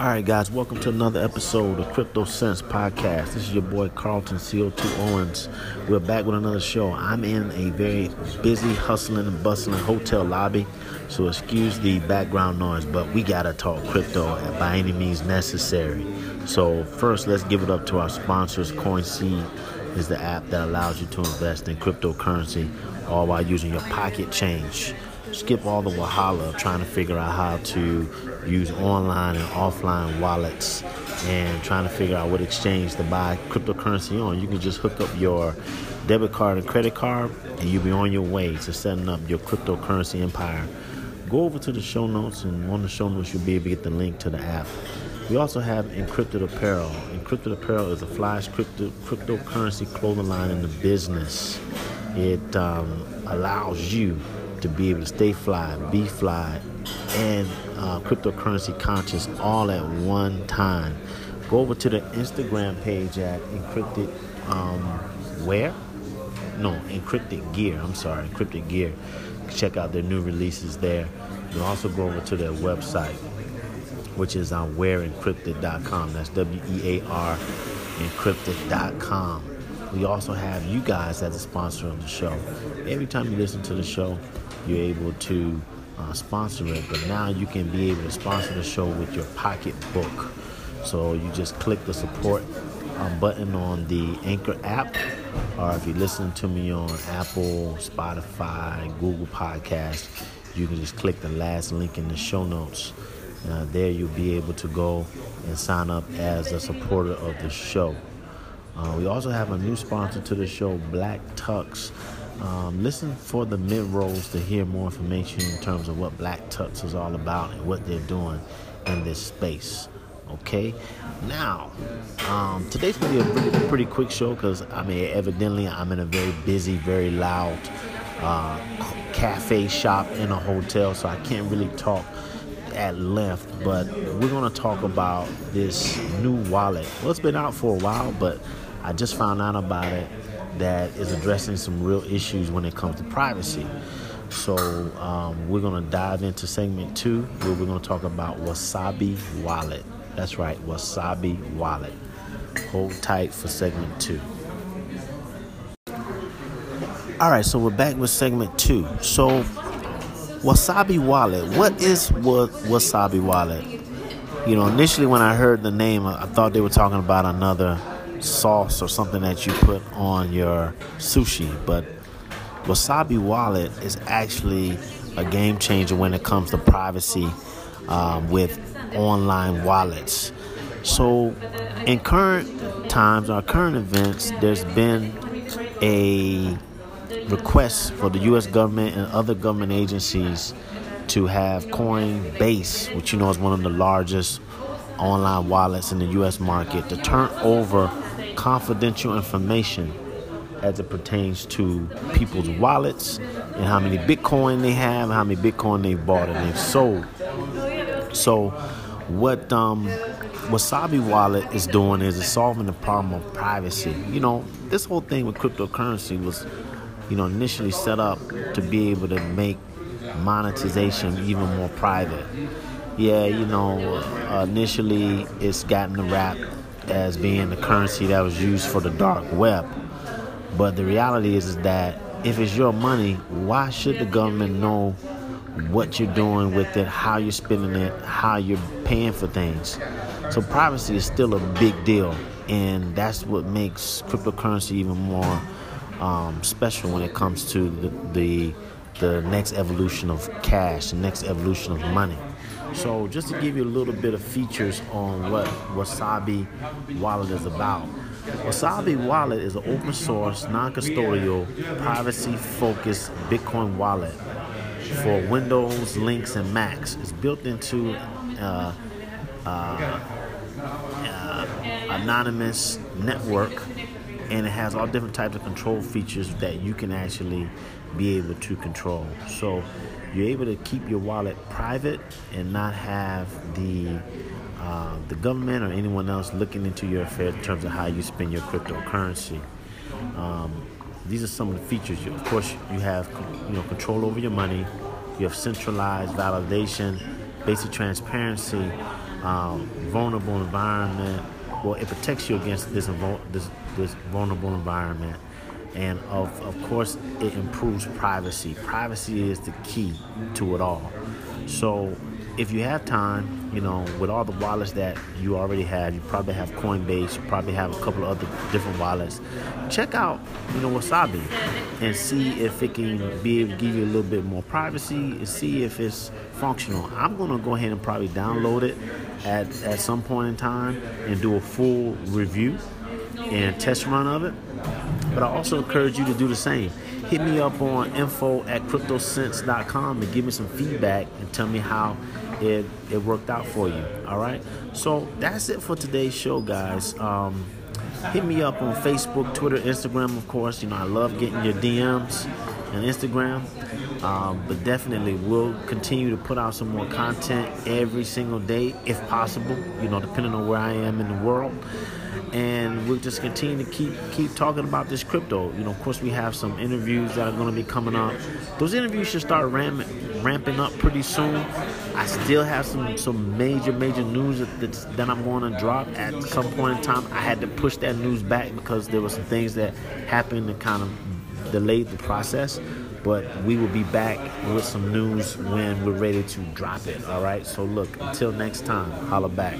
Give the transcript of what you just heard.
All right, guys, welcome to another episode of Crypto Sense Podcast. This is your boy Carlton CO2 Owens. We're back with another show. I'm in a very busy, hustling, and bustling hotel lobby, so excuse the background noise, but we gotta talk crypto by any means necessary. So, first, let's give it up to our sponsors. CoinSeed is the app that allows you to invest in cryptocurrency all while using your pocket change skip all the wahala of trying to figure out how to use online and offline wallets and trying to figure out what exchange to buy cryptocurrency on. You can just hook up your debit card and credit card and you'll be on your way to setting up your cryptocurrency empire. Go over to the show notes and on the show notes you'll be able to get the link to the app. We also have Encrypted Apparel. Encrypted Apparel is a flash crypto, cryptocurrency clothing line in the business. It um, allows you to be able to stay fly, be fly, and uh, cryptocurrency conscious all at one time. Go over to the Instagram page at Encrypted um, Where? No, Encrypted Gear. I'm sorry, Encrypted Gear. Check out their new releases there. You can also go over to their website, which is on wearencrypted.com. That's W E A R encrypted.com. We also have you guys as a sponsor of the show. Every time you listen to the show, you're able to uh, sponsor it. But now you can be able to sponsor the show with your pocketbook. So you just click the support um, button on the Anchor app, or if you're listening to me on Apple, Spotify, Google Podcast, you can just click the last link in the show notes. Uh, there you'll be able to go and sign up as a supporter of the show. Uh, we also have a new sponsor to the show, Black Tux. Um, listen for the mid rolls to hear more information in terms of what Black Tux is all about and what they're doing in this space. Okay, now um, today's gonna be a pretty, pretty quick show because I mean, evidently, I'm in a very busy, very loud uh, cafe shop in a hotel, so I can't really talk at length. But we're gonna talk about this new wallet. Well, it's been out for a while, but I just found out about it that is addressing some real issues when it comes to privacy. So um, we're going to dive into segment two, where we're going to talk about Wasabi Wallet. That's right, Wasabi Wallet. Hold tight for segment two. All right, so we're back with segment two. So, Wasabi Wallet. What is Wasabi Wallet? You know, initially when I heard the name, I thought they were talking about another sauce or something that you put on your sushi. But Wasabi Wallet is actually a game changer when it comes to privacy um, with online wallets. So, in current times, our current events, there's been a request for the U.S. government and other government agencies to have Coinbase, which you know is one of the largest online wallets in the U.S. market, to turn over confidential information as it pertains to people's wallets and how many Bitcoin they have, how many Bitcoin they've bought and they've sold. So, what um, Wasabi Wallet is doing is it's solving the problem of privacy. You know, this whole thing with cryptocurrency was, you know, initially set up to be able to make monetization even more private. Yeah, you know, uh, initially it's gotten the rap as being the currency that was used for the dark web. But the reality is, is that if it's your money, why should the government know what you're doing with it, how you're spending it, how you're paying for things? So privacy is still a big deal, and that's what makes cryptocurrency even more um, special when it comes to the, the the next evolution of cash, the next evolution of money. So, just to give you a little bit of features on what Wasabi Wallet is about. Wasabi Wallet is an open source, non custodial, privacy focused Bitcoin wallet for Windows, Linux, and Macs. It's built into uh, uh, uh, anonymous network and it has all different types of control features that you can actually be able to control. So you're able to keep your wallet private and not have the uh, the government or anyone else looking into your affairs in terms of how you spend your cryptocurrency. Um, these are some of the features. Of course, you have you know control over your money. You have centralized validation, basic transparency, um, vulnerable environment. Well, it protects you against this this, this vulnerable environment, and of of course, it improves privacy. Privacy is the key to it all. So if you have time, you know, with all the wallets that you already have, you probably have Coinbase, you probably have a couple of other different wallets. Check out, you know, Wasabi and see if it can be able to give you a little bit more privacy and see if it's functional. I'm gonna go ahead and probably download it at, at some point in time and do a full review and test run of it. But I also encourage you to do the same hit me up on info at cryptosense.com and give me some feedback and tell me how it, it worked out for you. All right. So that's it for today's show, guys. Um, hit me up on Facebook, Twitter, Instagram, of course. You know, I love getting your DMs and Instagram. Um, but definitely, we'll continue to put out some more content every single day, if possible. You know, depending on where I am in the world and we'll just continue to keep keep talking about this crypto. You know, of course, we have some interviews that are going to be coming up. Those interviews should start ramping up pretty soon. I still have some some major major news that that I'm going to drop at some point in time. I had to push that news back because there were some things that happened that kind of delayed the process. But we will be back with some news when we're ready to drop it. All right. So look, until next time, holla back.